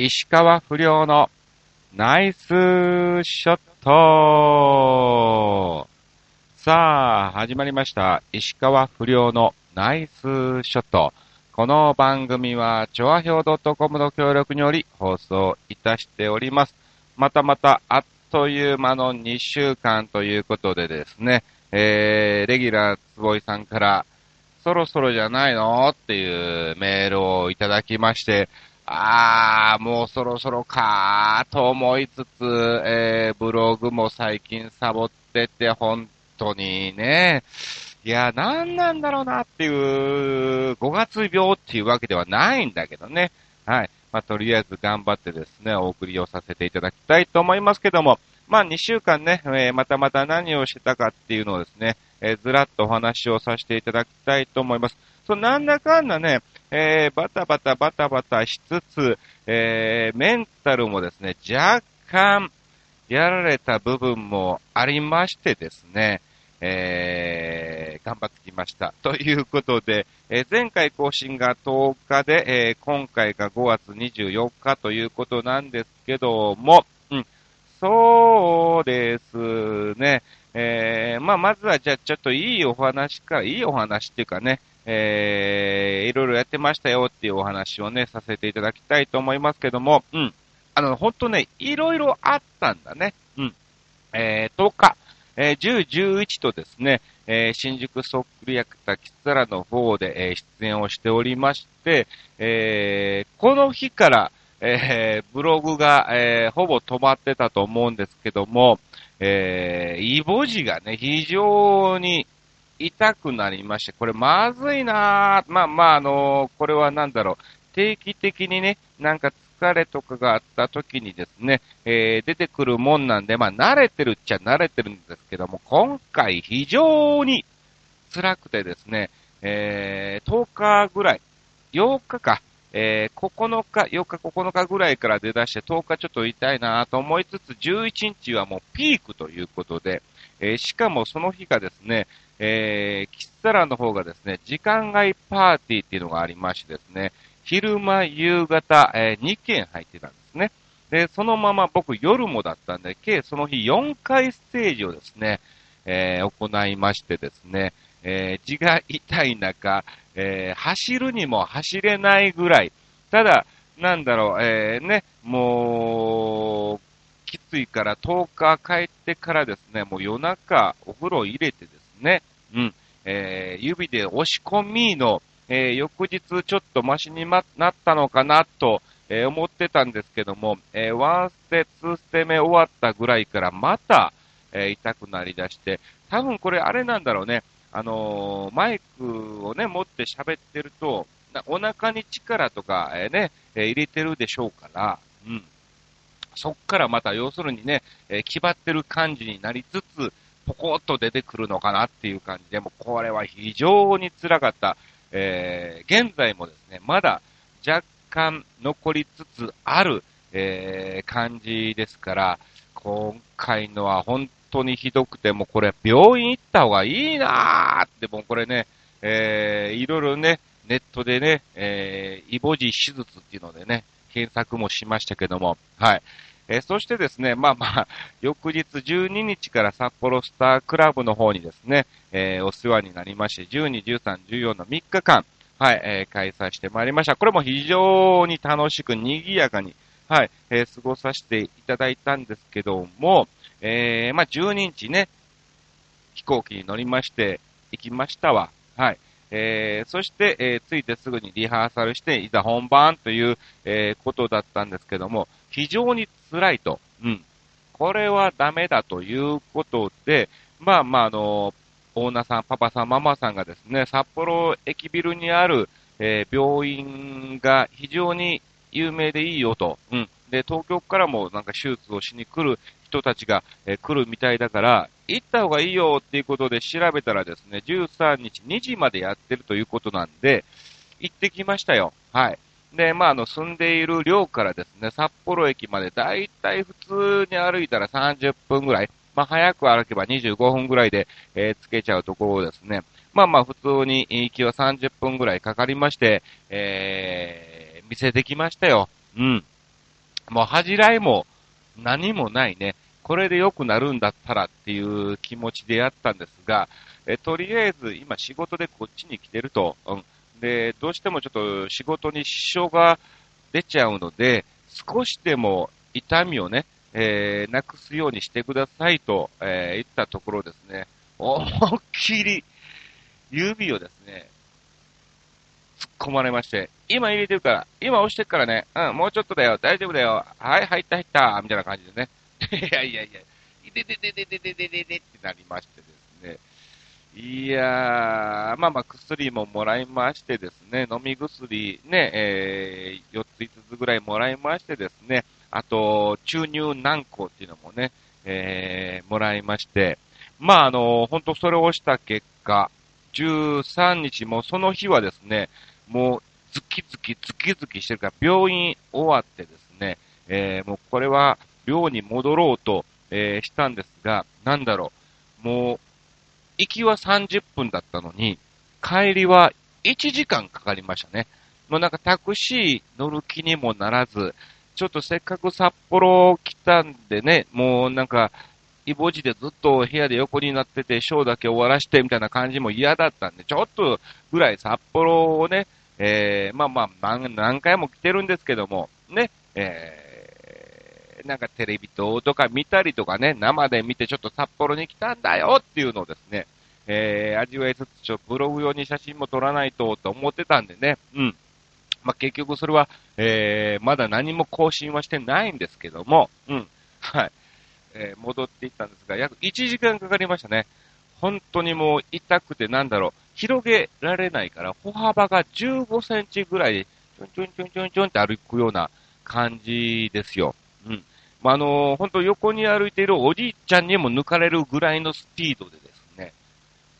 石川不良のナイスショットさあ、始まりました。石川不良のナイスショット。この番組は、チョアヒョウ .com の協力により放送いたしております。またまた、あっという間の2週間ということでですね、えー、レギュラー坪井さんから、そろそろじゃないの？っていうメールをいただきまして、あー、もうそろそろかーと思いつつ、えー、ブログも最近サボってて、本当にね、いや、なんなんだろうなっていう、5月病っていうわけではないんだけどね。はい。まあ、とりあえず頑張ってですね、お送りをさせていただきたいと思いますけども、まあ、2週間ね、えーまたまた何をしてたかっていうのをですね、えーずらっとお話をさせていただきたいと思います。そう、なんだかんだね、えーバタバタバタバタしつつ、えーメンタルもですね、若干やられた部分もありましてですね、えー頑張ってきました。ということで、えー前回更新が10日で、えー今回が5月24日ということなんですけども、うん、そうですね、えーまあ、まずはじゃあちょっといいお話から、いいお話っていうかね、えーいろいろやってましたよっていうお話をね、させていただきたいと思いますけども、うん。あの、ほんとね、いろいろあったんだね。うん。えー10日、えー10、11とですね、えー新宿そっくり役たキツラの方で、えー出演をしておりまして、えーこの日から、えーブログが、えーほぼ止まってたと思うんですけども、えーイボ痔がね、非常に痛くなりまして、これまずいなぁ。まあまあ、あのこれはなんだろう、定期的にね、なんか疲れとかがあった時にですね、えー出てくるもんなんで、まあ慣れてるっちゃ慣れてるんですけども、今回非常に辛くてですね、えー10日ぐらい、8日か、えー9日、8日、9日ぐらいから出だして10日ちょっと痛いなと思いつつ、11日はもうピークということで、えーしかもその日がですね、えー、キッサラの方がですね、時間外パーティーっていうのがありましてですね、昼間、夕方、えー2件入ってたんですね。で、そのまま僕夜もだったんで、計その日4回ステージをですね、えー行いましてですね、えー字が痛い中、えー走るにも走れないぐらい、ただ、なんだろう、えーね、もう、きついから10日帰ってからですね、もう夜中お風呂入れてですねね、うん、えー指で押し込みの、えー翌日ちょっとマシになったのかなと、えー思ってたんですけども、えーワンステ、ツーステ目終わったぐらいからまた、えー痛くなりだして、多分これあれなんだろうね、あのーマイクをね、持って喋ってると、お腹に力とか、えーね、えー入れてるでしょうから、うん。そっからまた要するにね、えー気張ってる感じになりつつ、ポコッと出てくるのかなっていう感じで、もこれは非常に辛かった。えー現在もですね、まだ若干残りつつある、えー感じですから、今回のは本当にひどくて、もこれ病院行った方がいいなーって、もうこれね、えーいろいろね、ネットでね、えーイボ痔手術っていうのでね、検索もしましたけども、はい。えーそしてですね、まあまあ、翌日12日から札幌スタークラブの方にですね、えーお世話になりまして、12、13、14の3日間、はい、えー開催してまいりました。これも非常に楽しく、賑やかに、はい、え過ごさせていただいたんですけども、えーまあ12日ね、飛行機に乗りまして、行きましたわ。はい。えーそして、えー着いてすぐにリハーサルして、いざ本番という、えーことだったんですけども、非常に辛いと。うん。これはダメだということで、まあまあ、あの、オーナーさん、パパさん、ママさんがですね、札幌駅ビルにある、えー病院が非常に有名でいいよと。うん。で、東京からもなんか手術をしに来る人たちが、えー来るみたいだから、行った方がいいよっていうことで調べたらですね、13日2時までやってるということなんで、行ってきましたよ。はい。で、まあ、あの、住んでいる寮からですね、札幌駅までだいたい普通に歩いたら30分ぐらい、まあ、早く歩けば25分ぐらいで、えーつけちゃうところをですね。まあまあ、普通に行きは30分ぐらいかかりまして、えー、見せてきましたよ。うん。もう恥じらいも何もないね。これで良くなるんだったらっていう気持ちでやったんですが、えとりあえず今仕事でこっちに来てると、うん。で、どうしてもちょっと仕事に支障が出ちゃうので、少しでも痛みをね、えー、なくすようにしてくださいと、えー、言ったところですね、思いっきり指をですね、突っ込まれまして、今入れてるから、今押してるからね、うん、もうちょっとだよ、大丈夫だよ、はい、入った入った、みたいな感じでね。いやいやいや、いでででででででででってなりましてですね。いやー、まあまあ薬ももらいましてですね、飲み薬ね、えー、4つ5つぐらいもらいましてですね、あと、注入軟膏っていうのもね、えー、もらいまして、まああの、本当それをした結果、13日もその日はですね、もうズキズキズキズキしてるから病院終わってですね、えー、もうこれは寮に戻ろうと、えー、したんですが、なんだろう、もう、行きは30分だったのに、帰りは1時間かかりましたね。もうなんかタクシー乗る気にもならず、ちょっとせっかく札幌来たんでね、もうなんか、イボジでずっと部屋で横になってて、ショーだけ終わらしてみたいな感じも嫌だったんで、ちょっとぐらい札幌をね、えー、まあまあ何回も来てるんですけども、ね、えーなんかテレビ塔とか見たりとかね、生で見てちょっと札幌に来たんだよっていうのをですね、えー、味わいつつ、ちょブログ用に写真も撮らないとと思ってたんでね、うん。まあ、結局それは、えー、まだ何も更新はしてないんですけども、うん。はい。えー、戻っていったんですが、約1時間かかりましたね。本当にもう痛くてなんだろう、広げられないから、歩幅が15センチぐらい、ちょんちょんちょんちょんちょんって歩くような感じですよ。うん。まあ、あのー、本当横に歩いているおじいちゃんにも抜かれるぐらいのスピードでですね、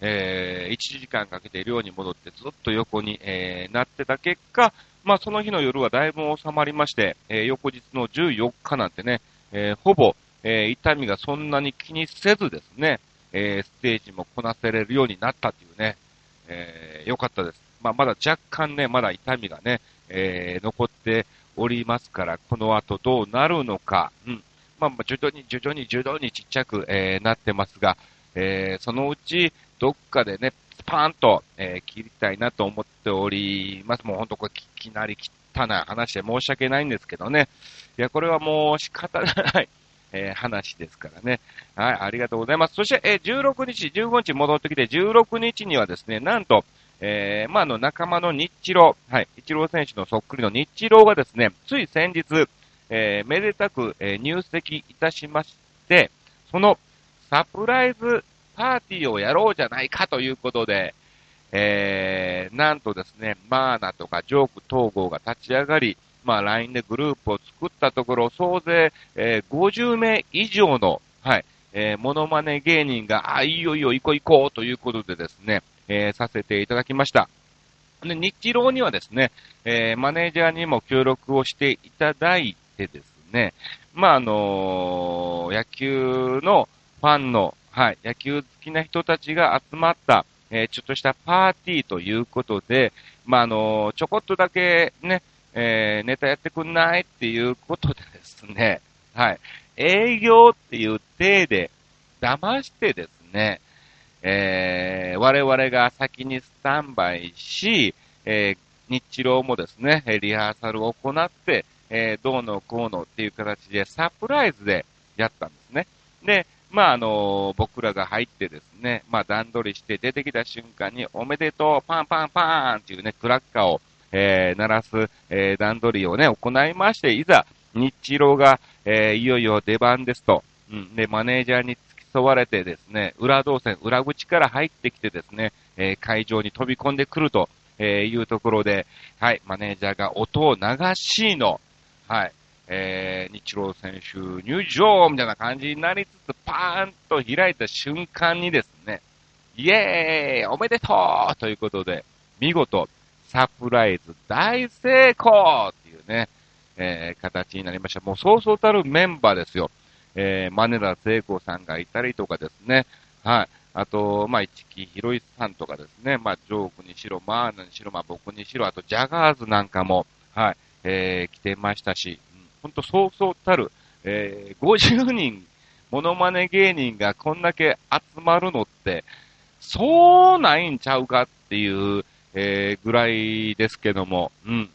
えー、1時間かけて寮に戻ってずっと横に、えー、なってた結果、まあ、その日の夜はだいぶ収まりまして、えー、翌日の14日なんてね、えー、ほぼ、えー、痛みがそんなに気にせずですね、えー、ステージもこなせれるようになったというね、えー、よかったです。まあ、まだ若干ね、まだ痛みがね、えー、残っておりますから、この後どうなるのか、うん。まあ、徐々に徐々に徐々にちっちゃく、えー、なってますが、えー、そのうち、どっかでね、スパーンと、えー、切りたいなと思っております。もうほんとこれ、きなり切ったな話で申し訳ないんですけどね。いや、これはもう仕方がない、えー、話ですからね。はい、ありがとうございます。そして、えー、16日、15日戻ってきて、16日にはですね、なんと、えー、まあ、あの、仲間の日露、はい、日露選手のそっくりの日露がですね、つい先日、えー、めでたく、えー、入籍いたしまして、そのサプライズパーティーをやろうじゃないかということで、えー、なんとですね、マーナとかジョーク統合が立ち上がり、まあ、LINE でグループを作ったところ、総勢、えー、50名以上の、はい、えー、モノマネ芸人が、あ、いいよいいよ、行こう行こうということでですね、えー、させていただきました。で、日露にはですね、えー、マネージャーにも協力をしていただいてですね、まあ、あのー、野球のファンの、はい、野球好きな人たちが集まった、えー、ちょっとしたパーティーということで、まあ、あのー、ちょこっとだけね、えー、ネタやってくんないっていうことでですね、はい、営業っていう体で騙してですね、えー、我々が先にスタンバイし、えー、日露もですね、リハーサルを行って、えー、どうのこうのっていう形でサプライズでやったんですね。で、まあ、あのー、僕らが入ってですね、まあ、段取りして出てきた瞬間に、おめでとう、パンパンパーンっていうね、クラッカーを、えー、鳴らす、えー、段取りをね、行いまして、いざ、日露が、えー、いよいよ出番ですと、うん、で、マネージャーに沿われてですね、裏動線、裏口から入ってきてですね、えー、会場に飛び込んでくると、えいうところで、はい、マネージャーが音を流しの、はい、えー、日露選手入場みたいな感じになりつつ、パーンと開いた瞬間にですね、イエーイおめでとうということで、見事、サプライズ大成功っていうね、えー、形になりました。もうそうそうたるメンバーですよ。えー、マネラ聖子さんがいたりとかですね、はい。あと、まあ、市木ひろいさんとかですね、まあ、ジョークにしろ、マーナにしろ、まあ、僕にしろ、あと、ジャガーズなんかも、はい、えー、来てましたし、ほんとそうそうたる、えー、50人、モノマネ芸人がこんだけ集まるのって、そうないんちゃうかっていう、えー、ぐらいですけども、うん。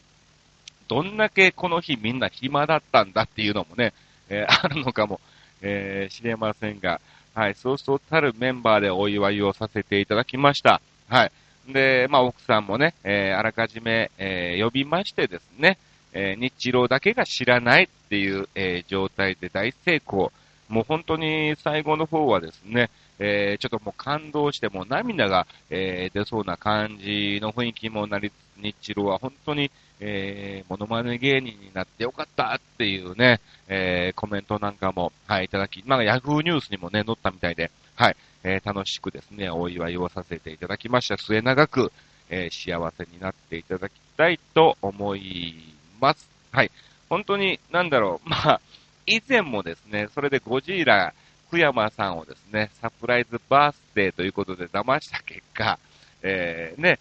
どんだけこの日みんな暇だったんだっていうのもね、えー、あるのかも、えー、知れませんが、はい、そうそうたるメンバーでお祝いをさせていただきました。はい。で、まあ、奥さんもね、えー、あらかじめ、えー、呼びましてですね、えー、日露だけが知らないっていう、えー、状態で大成功。もう本当に最後の方はですね、えー、ちょっともう感動してもう涙が、えー、出そうな感じの雰囲気もなり、日露は本当に、えー、モノマネ芸人になってよかったっていうね、えー、コメントなんかも、はい、いただき、まあ、ヤフーニュースにもね、載ったみたいで、はい、えー、楽しくですね、お祝いをさせていただきました。末永く、えー、幸せになっていただきたいと思います。はい。本当に、なんだろう、まあ、以前もですね、それでゴジラ、福山さんをですね、サプライズバースデーということで騙した結果、えー、ね、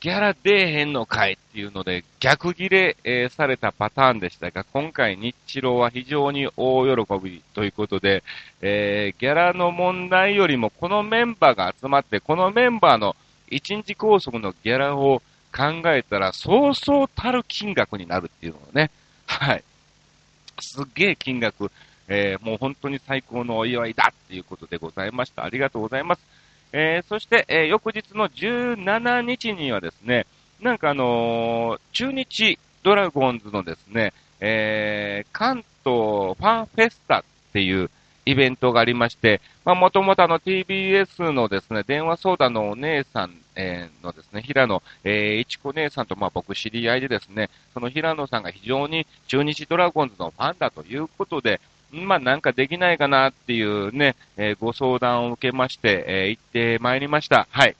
ギャラ出えへんのかいっていうので、逆ギレ、えー、されたパターンでしたが、今回日露は非常に大喜びということで、えー、ギャラの問題よりもこのメンバーが集まって、このメンバーの1日拘束のギャラを考えたら、そうそうたる金額になるっていうのをね、はい。すげえ金額、えー、もう本当に最高のお祝いだっていうことでございました。ありがとうございます。えー、そして、えー、翌日の17日にはですね、なんかあのー、中日ドラゴンズのですね、えー、関東ファンフェスタっていうイベントがありまして、まあ、もともとあの TBS のですね、電話相談のお姉さん、えー、のですね、平野、えー、いちこ姉さんとまあ僕知り合いでですね、その平野さんが非常に中日ドラゴンズのファンだということで、まあ、なんかできないかなっていうね、えー、ご相談を受けまして、えー、行ってまいりました。はい。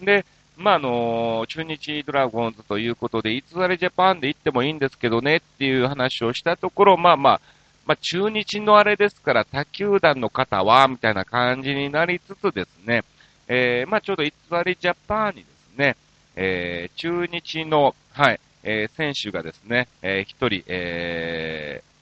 で、まあ、あのー、中日ドラゴンズということで、いつあれジャパンで行ってもいいんですけどねっていう話をしたところ、まあまあ、まあ、中日のあれですから、他球団の方は、みたいな感じになりつつですね、えー、まあ、ちょうどいつあれジャパンにですね、えー、中日の、はい、えー、選手がですね、えー、一人、えー、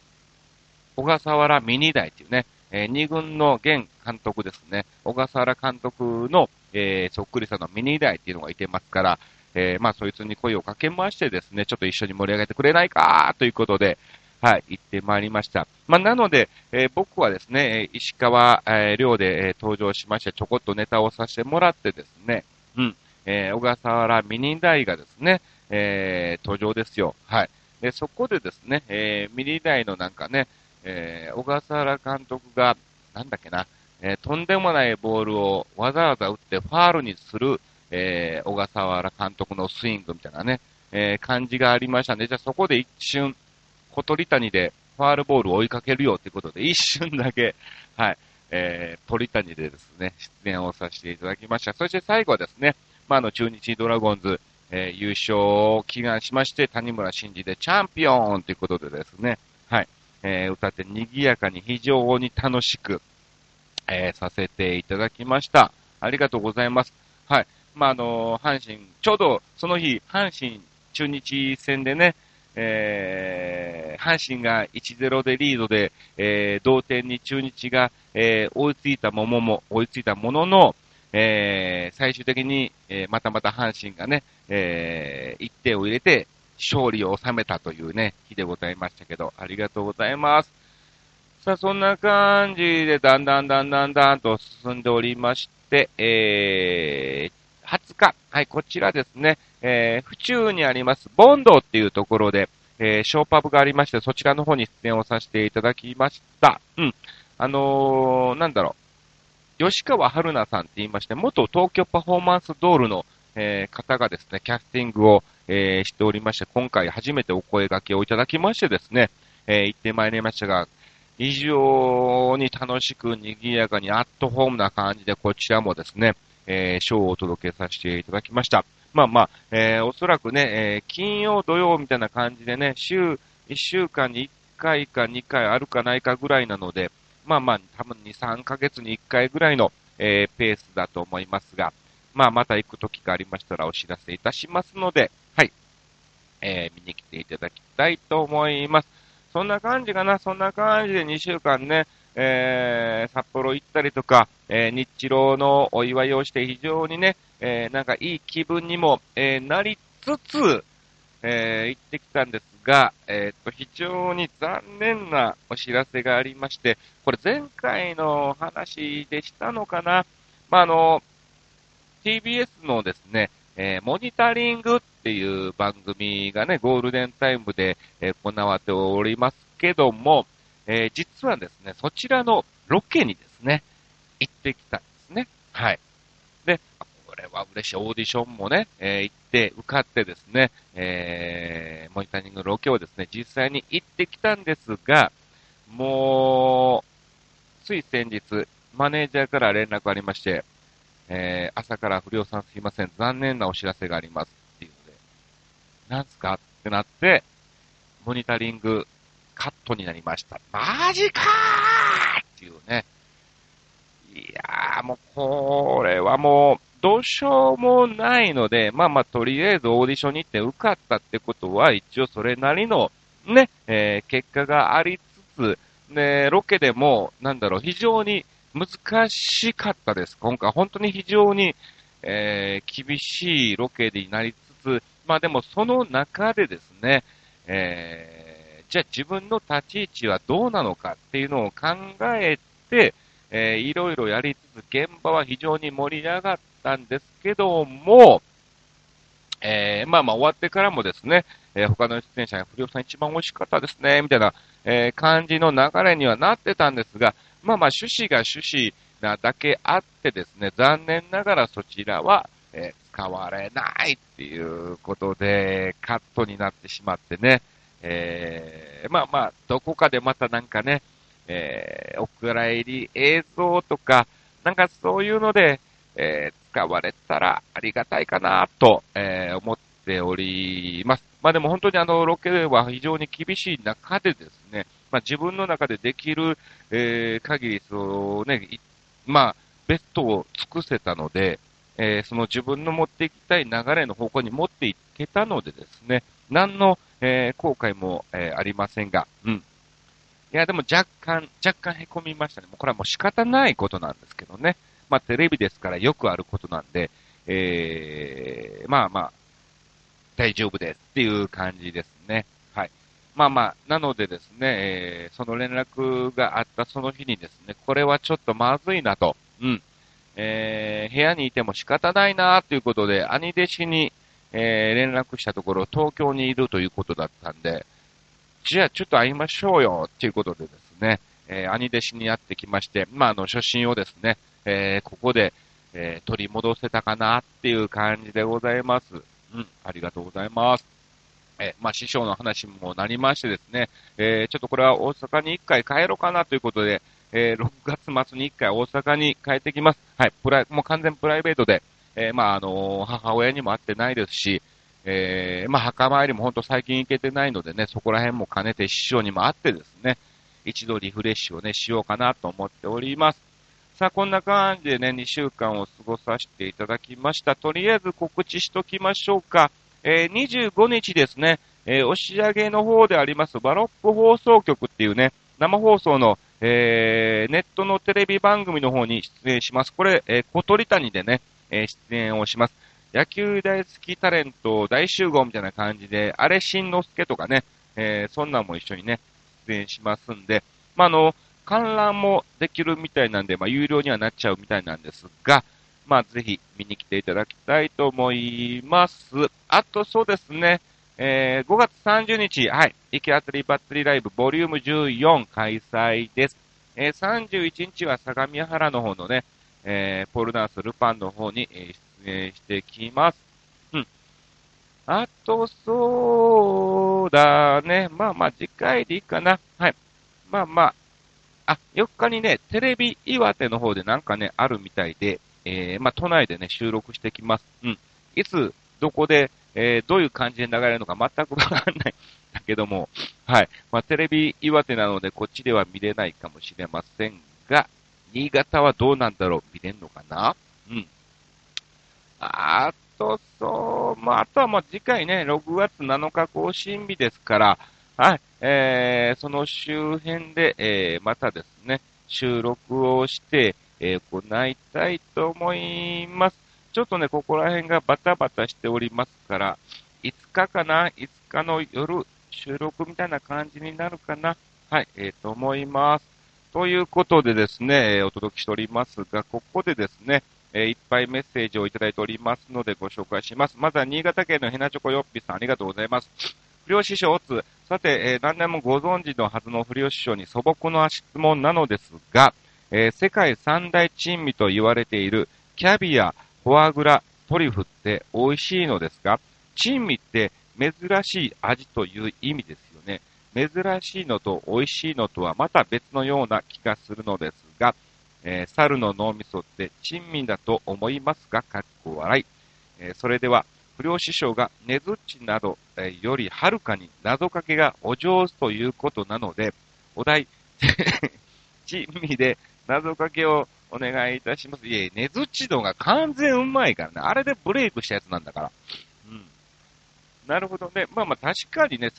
小笠原ミニダイっていうね、えー、二軍の現監督ですね、小笠原監督の、えー、そっくりさんのミニダイっていうのがいてますから、えー、まあ、そいつに声をかけましてですね、ちょっと一緒に盛り上げてくれないかということで、はい、行ってまいりました。まあ、なので、えー、僕はですね、石川、えー、寮で、えー、登場しまして、ちょこっとネタをさせてもらってですね、うん、えー、小笠原ミニダイがですね、えー、登場ですよ。はい。で、そこでですね、えー、ミニダイのなんかね、えー、小笠原監督が、なんだっけな、えー、とんでもないボールをわざわざ打ってファールにする、えー、小笠原監督のスイングみたいなね、えー、感じがありましたね。じゃあそこで一瞬、小鳥谷でファールボールを追いかけるよっていうことで、一瞬だけ、はい、えー、鳥谷でですね、出演をさせていただきました。そして最後はですね、まあ、あの、中日ドラゴンズ、えー、優勝を祈願しまして、谷村新司でチャンピオンということでですね、はい、えー、歌って賑やかに非常に楽しく、えー、させていただきました。ありがとうございます。はい。まあ、あのー、阪神、ちょうどその日、阪神中日戦でね、えー、阪神が1-0でリードで、えー、同点に中日が、えー、追いついたものも、追いついたものの、えー、最終的に、えー、またまた阪神がね、えー、1点を入れて、勝利を収めたというね、日でございましたけど、ありがとうございます。さあ、そんな感じで、だんだんだんだんだんと進んでおりまして、えー、20日、はい、こちらですね、えー、府中にあります、ボンドっていうところで、えー、ショーパブがありまして、そちらの方に出演をさせていただきました。うん。あのー、なんだろう。吉川春菜さんって言いまして、元東京パフォーマンスドールの、えー、方がですね、キャスティングを、えー、しておりまして、今回初めてお声掛けをいただきましてですね、えー、行ってまいりましたが、非常に楽しく賑やかにアットホームな感じでこちらもですね、えー、ショーをお届けさせていただきました。まあまあ、えー、おそらくね、えー、金曜、土曜みたいな感じでね、週、1週間に1回か2回あるかないかぐらいなので、まあまあ、多分2、3ヶ月に1回ぐらいの、えー、ペースだと思いますが、まあまた行く時がありましたらお知らせいたしますので、えー、見に来ていただきたいと思います。そんな感じかな、そんな感じで2週間ね、えー、札幌行ったりとか、えー、日露のお祝いをして非常にね、えー、なんかいい気分にも、えー、なりつつ、えー、行ってきたんですが、えー、っと、非常に残念なお知らせがありまして、これ前回の話でしたのかなまあ、あの、TBS のですね、えー、モニタリングっていう番組がね、ゴールデンタイムで、えー、行われておりますけども、えー、実はですね、そちらのロケにですね、行ってきたんですね。はい。で、これは嬉しい。オーディションもね、えー、行って受かってですね、えー、モニタリングロケをですね、実際に行ってきたんですが、もう、つい先日、マネージャーから連絡ありまして、えー、朝から不良さんすいません、残念なお知らせがありますっていうので、なんすかってなって、モニタリングカットになりました。マジかーっていうね。いやー、もうこれはもう、どうしようもないので、まあまあ、とりあえずオーディションに行って受かったってことは、一応それなりのね、えー、結果がありつつ、ね、ロケでも、なんだろう、非常に難しかったです。今回本当に非常に、えー、厳しいロケになりつつ、まあでもその中でですね、えー、じゃあ自分の立ち位置はどうなのかっていうのを考えて、えー、いろいろやりつつ、現場は非常に盛り上がったんですけども、えー、まあまあ終わってからもですね、えー、他の出演者が不良さん一番美味しかったですね、みたいな、えー、感じの流れにはなってたんですが、まあまあ趣旨が趣旨なだけあってですね、残念ながらそちらは、えー、使われないっていうことで、カットになってしまってね、えー、まあまあ、どこかでまたなんかね、えー、お蔵入り映像とか、なんかそういうので、えー、使われたらありがたいかなと、えー、思っております。まあでも本当にあの、ロケは非常に厳しい中でですね、まあ、自分の中でできる、えー、限り、そうね、まあ、ベストを尽くせたので、えー、その自分の持っていきたい流れの方向に持っていけたのでですね、何の、えー、後悔も、えー、ありませんが、うん。いや、でも若干、若干凹みましたね。もうこれはもう仕方ないことなんですけどね。まあ、テレビですからよくあることなんで、えー、まあまあ、大丈夫ですっていう感じですね。まあまあ、なのでですね、えー、その連絡があったその日にですね、これはちょっとまずいなと、うん。えー、部屋にいても仕方ないなということで、兄弟子に、えー、連絡したところ、東京にいるということだったんで、じゃあちょっと会いましょうよっていうことでですね、えー、兄弟子にやってきまして、まあ、あの、初心をですね、えー、ここで、えー、取り戻せたかなっていう感じでございます。うん、ありがとうございます。えまあ、師匠の話もなりましてですね、えー、ちょっとこれは大阪に一回帰ろうかなということで、えー、6月末に一回大阪に帰ってきます。はい、プライ、もう完全プライベートで、えー、まあ、あの母親にも会ってないですし、えー、まあ、墓参りも本当最近行けてないのでね、そこら辺も兼ねて師匠にも会ってですね、一度リフレッシュをね、しようかなと思っております。さあ、こんな感じでね、2週間を過ごさせていただきました。とりあえず告知しときましょうか。えー、25日ですね、えー、押上の方でありますバロック放送局っていうね、生放送の、えー、ネットのテレビ番組の方に出演します。これ、えー、小鳥谷でね、えー、出演をします。野球大好きタレント大集合みたいな感じで、あれしんのすけとかね、えー、そんなんも一緒にね、出演しますんで、まあ、あの、観覧もできるみたいなんで、まあ、有料にはなっちゃうみたいなんですが、まあ、ぜひ見に来ていただきたいと思います。あと、そうですね、えー、5月30日、はい、行き当たりバッテリーライブボリューム14開催です。えー、31日は相模原の方のね、えー、ポールダンスルパンの方に、え出演してきます。うん。あと、そうだね。まあまあ、次回でいいかな。はい。まあまあ、あ、4日にね、テレビ岩手の方でなんかね、あるみたいで、えー、まあ、都内でね、収録してきます。うん。いつ、どこで、えー、どういう感じで流れるのか全くわかんないだけども、はい。まあ、テレビ岩手なので、こっちでは見れないかもしれませんが、新潟はどうなんだろう？見れんのかな？うん。あと、そう、まあ、あとはもう次回ね、6月7日更新日ですから、はい、ええー、その周辺で、えー、またですね、収録をして、え行いたいと思います。ちょっとね、ここら辺がバタバタしておりますから、5日かな ?5 日の夜、収録みたいな感じになるかなはい、えー、と思います。ということでですね、お届けしておりますが、ここでですね、え、いっぱいメッセージをいただいておりますのでご紹介します。まずは新潟県のヘナチョコヨッピーさんありがとうございます。不良師匠つ、さて、えー、何年もご存知のはずの不良師匠に素朴な質問なのですが、えー、世界三大珍味と言われているキャビア、フォアグラ、トリュフって美味しいのですか珍味って珍しい味という意味ですよね。珍しいのと美味しいのとはまた別のような気がするのですが、えー、猿の脳みそって珍味だと思いますが、かっこ笑い。えー、それでは、不良師匠が根づちなど、えー、よりはるかに謎かけがお上手ということなので、お題、珍味で謎かけをお願いいたします。いえ、根づちのが完全うまいからね。あれでブレイクしたやつなんだから。うん。なるほどね。まあまあ確かにね、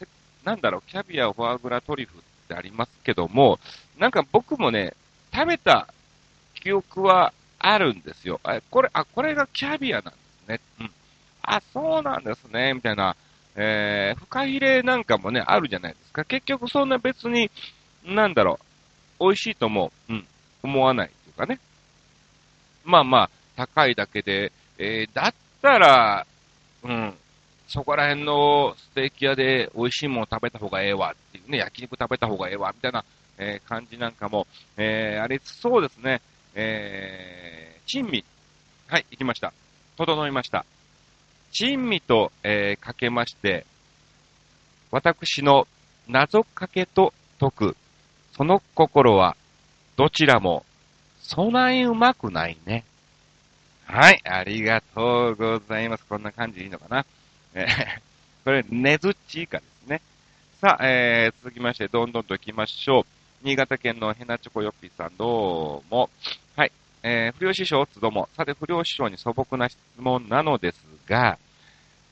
なんだろう、キャビア、フォアグラ、トリュフってありますけども、なんか僕もね、食べた記憶はあるんですよ。あ、これ、あ、これがキャビアなんですね。うん。あ、そうなんですね、みたいな。えー、フカヒレなんかもね、あるじゃないですか。結局そんな別に、なんだろう、美味しいとも、うん、思わないというかね。まあまあ、高いだけで、えー、だったら、うん、そこら辺のステーキ屋で美味しいもの食べた方がええわっていうね、焼肉食べた方がええわ、みたいな、えー、感じなんかも、えー、ありそうですね。えー、珍味。はい、行きました。整いました。珍味と、えー、かけまして、私の謎かけと解く、その心は、どちらも、そない上まくないね。はい、ありがとうございます。こんな感じでいいのかな。えー、これ、ねずっちいかですね。さあ、えー、続きまして、どんどんと行きましょう。新潟県のヘナチョコヨッピーさん、どうも。はい。えー、不良師匠、つども。さて、不良師匠に素朴な質問なのですが、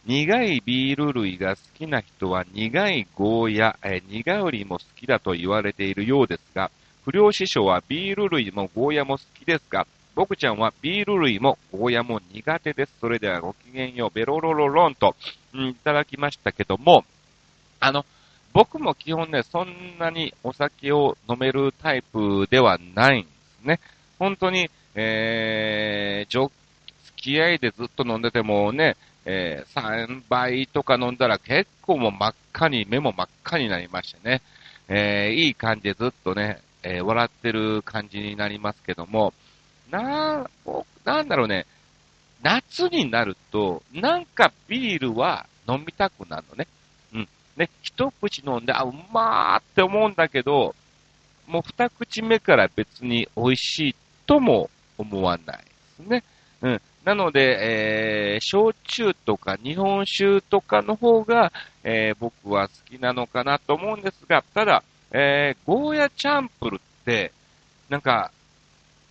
苦いビール類が好きな人は苦いゴーヤ、えー、苦売りも好きだと言われているようですが、不良師匠はビール類もゴーヤも好きですか僕ちゃんはビール類もゴーヤも苦手です。それではごきげんよう、ベロロロロンと、うん、いただきましたけども、あの、僕も基本ね、そんなにお酒を飲めるタイプではないんですね。本当に、えー、付き合いでずっと飲んでてもね、えー、3倍とか飲んだら結構もう真っ赤に、目も真っ赤になりましてね、えー、いい感じでずっとね、えー、笑ってる感じになりますけども、ななんだろうね、夏になると、なんかビールは飲みたくなるのね。うん。ね、一口飲んで、あ、うまーって思うんだけど、もう二口目から別に美味しいとも思わないですね。うん。なので、えー、焼酎とか日本酒とかの方が、えー、僕は好きなのかなと思うんですが、ただ、えー、ゴーヤチャンプルって、なんか、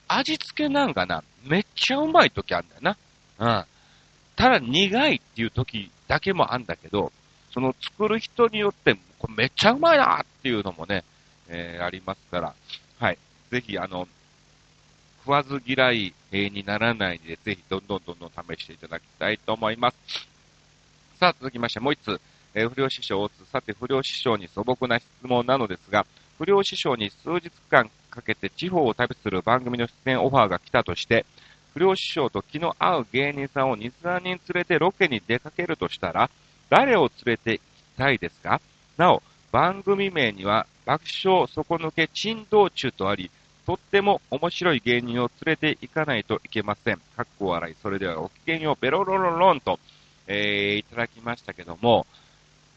味付けなんかな、めっちゃうまい時あんだよな。うん。ただ苦いっていう時だけもあんだけど、その作る人によって、これめっちゃうまいなっていうのもね、えー、ありますから、はい。ぜひ、あの、食わず嫌いにならないで、ぜひどんどんどんどん試していただきたいと思います。さあ、続きましてもう一つ、えー、不良師匠をさて不良師匠に素朴な質問なのですが、不良師匠に数日間かけて地方を旅する番組の出演オファーが来たとして、不良師匠と気の合う芸人さんを2、3人連れてロケに出かけるとしたら、誰を連れて行きたいですか？なお、番組名には爆笑底抜け珍道中とあり、とっても面白い芸人を連れて行かないといけません。かっこ笑い。それではごきげんよう、ベロロロロンと、えー、いただきましたけども、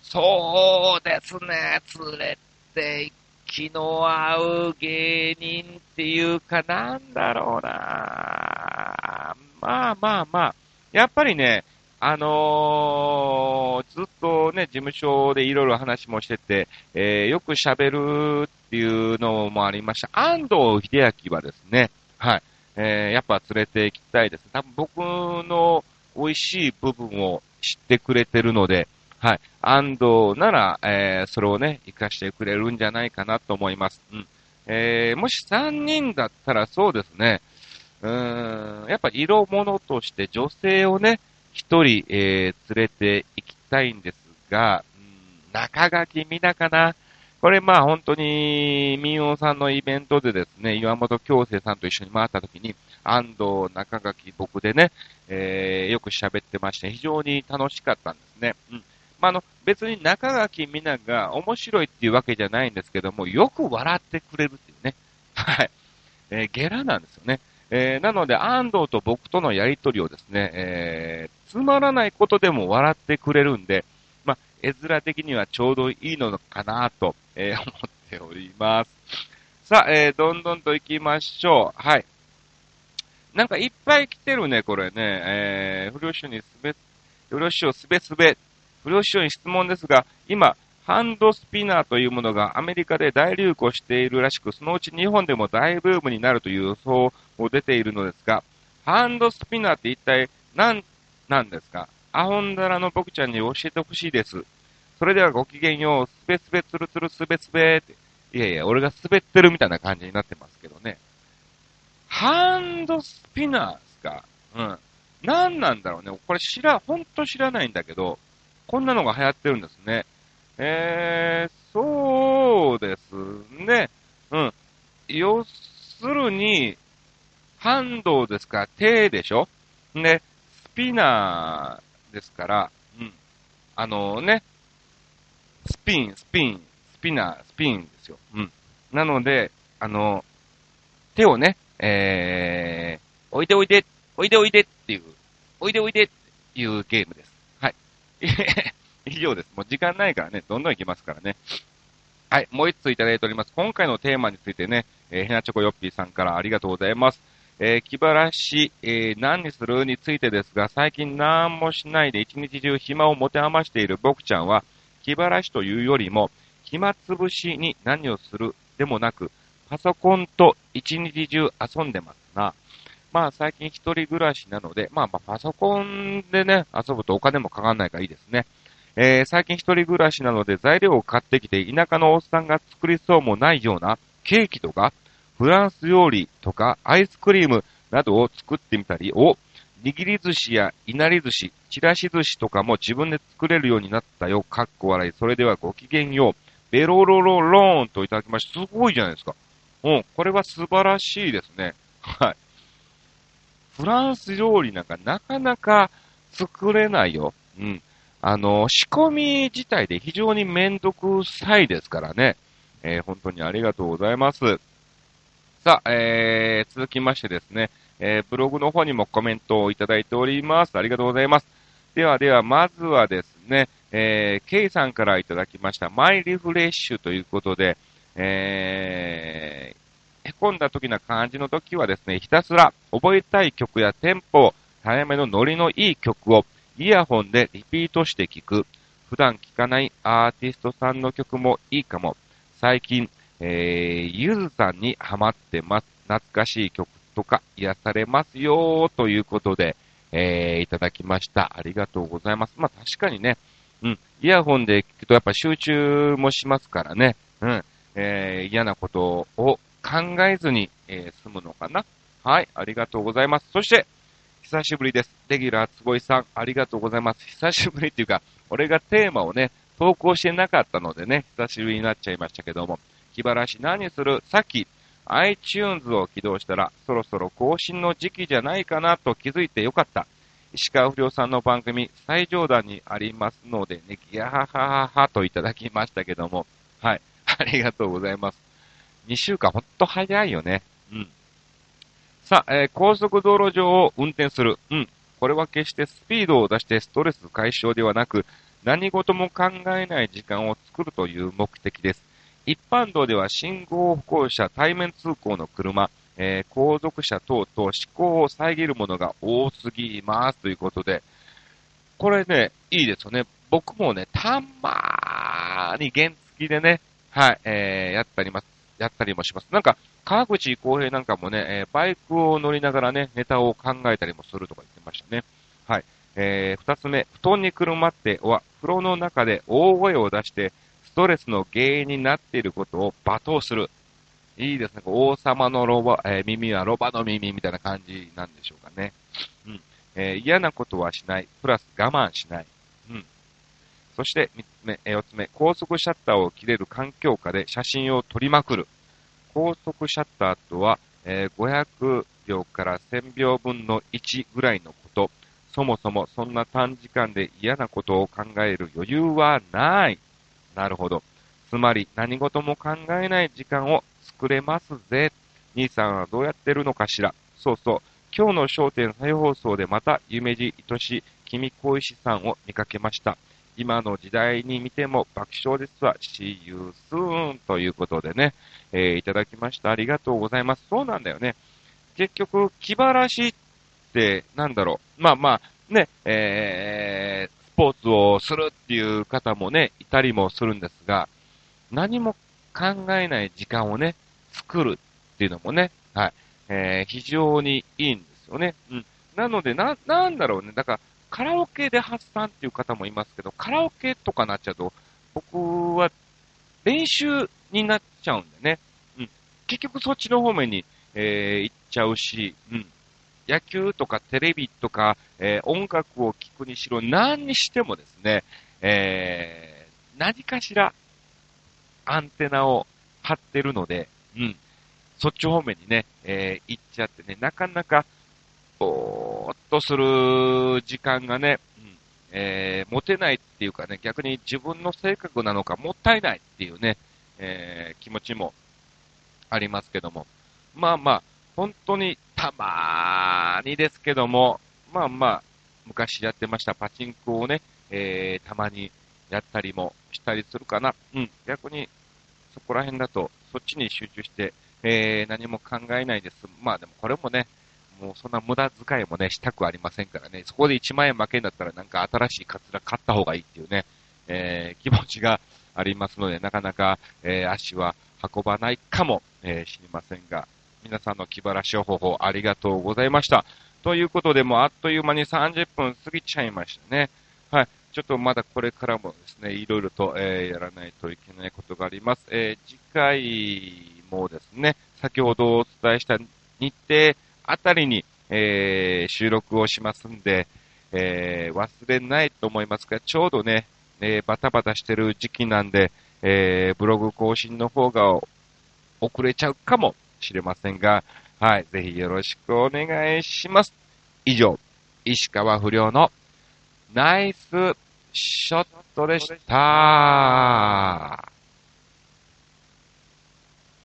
そうですね、連れて気の合う芸人っていうかなんだろうなまあまあまあ、やっぱりね、あのー、ずっとね、事務所でいろいろ話もしてて、えー、よく喋るっていうのもありました。安藤秀明はですね、はい、えー、やっぱ連れて行きたいです。多分僕の美味しい部分を知ってくれてるので、はい。安藤なら、えー、それをね、活かしてくれるんじゃないかなと思います。うん。えー、もし3人だったらそうですね、うーん、やっぱ色物として女性をね、一人、えー、連れて行きたいんですが、うん、中垣みなかな。これまあ本当に、民謡さんのイベントでですね、岩本京生さんと一緒に回った時に、安藤中垣僕でね、えー、よく喋ってまして、非常に楽しかったんですね。うん。まあ、の、別に中垣みなが面白いっていうわけじゃないんですけども、よく笑ってくれるっていうね。はい。えー、ゲラなんですよね。えー、なので、安藤と僕とのやりとりをですね、えー、つまらないことでも笑ってくれるんで、まあ、絵面的にはちょうどいいのかなと、えー、思っております。さあ、えー、どんどんと行きましょう。はい。なんかいっぱい来てるね、これね。えー、不良師匠にすべ、不良師匠すべすべ。不良師匠に質問ですが、今、ハンドスピナーというものがアメリカで大流行しているらしく、そのうち日本でも大ブームになるという予想も出ているのですが、ハンドスピナーって一体何なんですか？アホンダラの僕ちゃんに教えてほしいです。それではごきげんよう、すべすべつるつるすべすべって。いやいや、俺が滑ってるみたいな感じになってますけどね。ハンドスピナーですか？うん。何なんだろうね。これ知ら、ほんと知らないんだけど、こんなのが流行ってるんですね。えー、そうですね。うん。要するに、ハンドですから手でしょ？ね、スピナーですから、うん。あのね、スピン、スピン、スピナー、スピンですよ。うん。なので、あの、手をね、えー、おいでおいで、おいでおいでっていう、おいでおいでっていうゲームです。以上です。もう時間ないからね、どんどんいきますからね。はい、もう一ついただいております。今回のテーマについてね、えー、ヘナチョコヨッピーさんからありがとうございます。えー、気晴らし、えー、何にするについてですが、最近何もしないで一日中暇を持て余している僕ちゃんは、気晴らしというよりも、暇つぶしに何をするでもなく、パソコンと一日中遊んでますな。まあ最近一人暮らしなので、まあまあパソコンでね、遊ぶとお金もかかんないからいいですね。えー、最近一人暮らしなので材料を買ってきて田舎のおっさんが作りそうもないようなケーキとか、フランス料理とか、アイスクリームなどを作ってみたり、お、握り寿司やいなり寿司、ちらし寿司とかも自分で作れるようになったよ。かっこ笑い。それではごきげんよう。ベロロロローンといただきまして、すごいじゃないですか。うん、これは素晴らしいですね。はい。フランス料理なんかなかなか作れないよ。うん。あの、仕込み自体で非常にめんどくさいですからね。えー、本当にありがとうございます。さあ、えー、続きましてですね、えー、ブログの方にもコメントをいただいております。ありがとうございます。ではでは、まずはですね、えー、ケイさんからいただきました、マイリフレッシュということで、えー、へこんだ時な感じの時はですね、ひたすら覚えたい曲やテンポ、早めのノリのいい曲をイヤホンでリピートして聞く。普段聴かないアーティストさんの曲もいいかも。最近、えー、ゆずさんにハマってます。懐かしい曲とか癒されますよということで、えー、いただきました。ありがとうございます。まあ確かにね、うん、イヤホンで聞くとやっぱ集中もしますからね、うん、えー、嫌なことを考えずに、えー、済むのかな？はい、ありがとうございます。そして、久しぶりです。レギュラー坪井さん、ありがとうございます。久しぶりっていうか、俺がテーマをね、投稿してなかったのでね、久しぶりになっちゃいましたけども、気晴らし何する？さっき iTunes を起動したら、そろそろ更新の時期じゃないかなと気づいてよかった。石川不良さんの番組、最上段にありますのでね、ギャハハハハといただきましたけども、はい、ありがとうございます。2週間ほんと早いよね。うん。さあ、えー、高速道路上を運転する。うん。これは決してスピードを出してストレス解消ではなく、何事も考えない時間を作るという目的です。一般道では信号歩行者、対面通行の車、えー、後続車等々、思考を遮るものが多すぎますということで、これね、いいですよね。僕もね、たまーに原付でね、はい、えー、やったります、やったりもします。なんか、川口公平なんかもね、えー、バイクを乗りながらね、ネタを考えたりもするとか言ってましたね。はい。えー、二つ目、布団にくるまっては、風呂の中で大声を出して、ストレスの原因になっていることを罵倒する。いいですね。王様のロバ、えー、耳はロバの耳みたいな感じなんでしょうかね。うん。えー、嫌なことはしない。プラス我慢しない。そして、三つ目、えー、四つ目、高速シャッターを切れる環境下で写真を撮りまくる。高速シャッターとは、え、500秒から1000秒分の1ぐらいのこと。そもそもそんな短時間で嫌なことを考える余裕はない。なるほど。つまり何事も考えない時間を作れますぜ。兄さんはどうやってるのかしら。そうそう。今日の焦点再放送でまた夢じ愛し君小石さんを見かけました。今の時代に見ても爆笑ですわ。See you soon ということでね、えー、いただきました。ありがとうございます。そうなんだよね。結局、気晴らしってなんだろう。まあまあ、ね、えー、スポーツをするっていう方もね、いたりもするんですが、何も考えない時間をね、作るっていうのもね、はい。えー、非常にいいんですよね。うん。なので、な、なんだろうね。だから、カラオケで発散っていう方もいますけど、カラオケとかなっちゃうと、僕は練習になっちゃうんでね。うん。結局そっちの方面に、えー、行っちゃうし、うん。野球とかテレビとか、えー、音楽を聴くにしろ、何にしてもですね、えー、何かしらアンテナを張ってるので、うん。そっち方面にね、えー、行っちゃってね、なかなか、とする時間がね、うん、えー、持てないっていうかね、逆に自分の性格なのかもったいないっていうね、えー、気持ちもありますけども。まあまあ、本当にたまーにですけども、まあまあ、昔やってましたパチンコをね、えー、たまにやったりもしたりするかな。うん、逆にそこら辺だと、そっちに集中して、えー、何も考えないです。まあでもこれもね、もうそんな無駄遣いもね、したくありませんからね、そこで1万円負けんだったらなんか新しいカツラ買った方がいいっていうね、えー、気持ちがありますので、なかなか、えー、足は運ばないかも、えー、知りませんが、皆さんの気晴らし方法ありがとうございました。ということで、もうあっという間に30分過ぎちゃいましたね。はい。ちょっとまだこれからもですね、いろいろと、えー、やらないといけないことがあります。えー、次回もですね、先ほどお伝えした日程あたりに、えー、収録をしますんで、えー、忘れないと思いますが、ちょうどね、えー、バタバタしてる時期なんで、えー、ブログ更新の方が遅れちゃうかもしれませんが、はい、ぜひよろしくお願いします。以上、石川不良のナイスショットでした。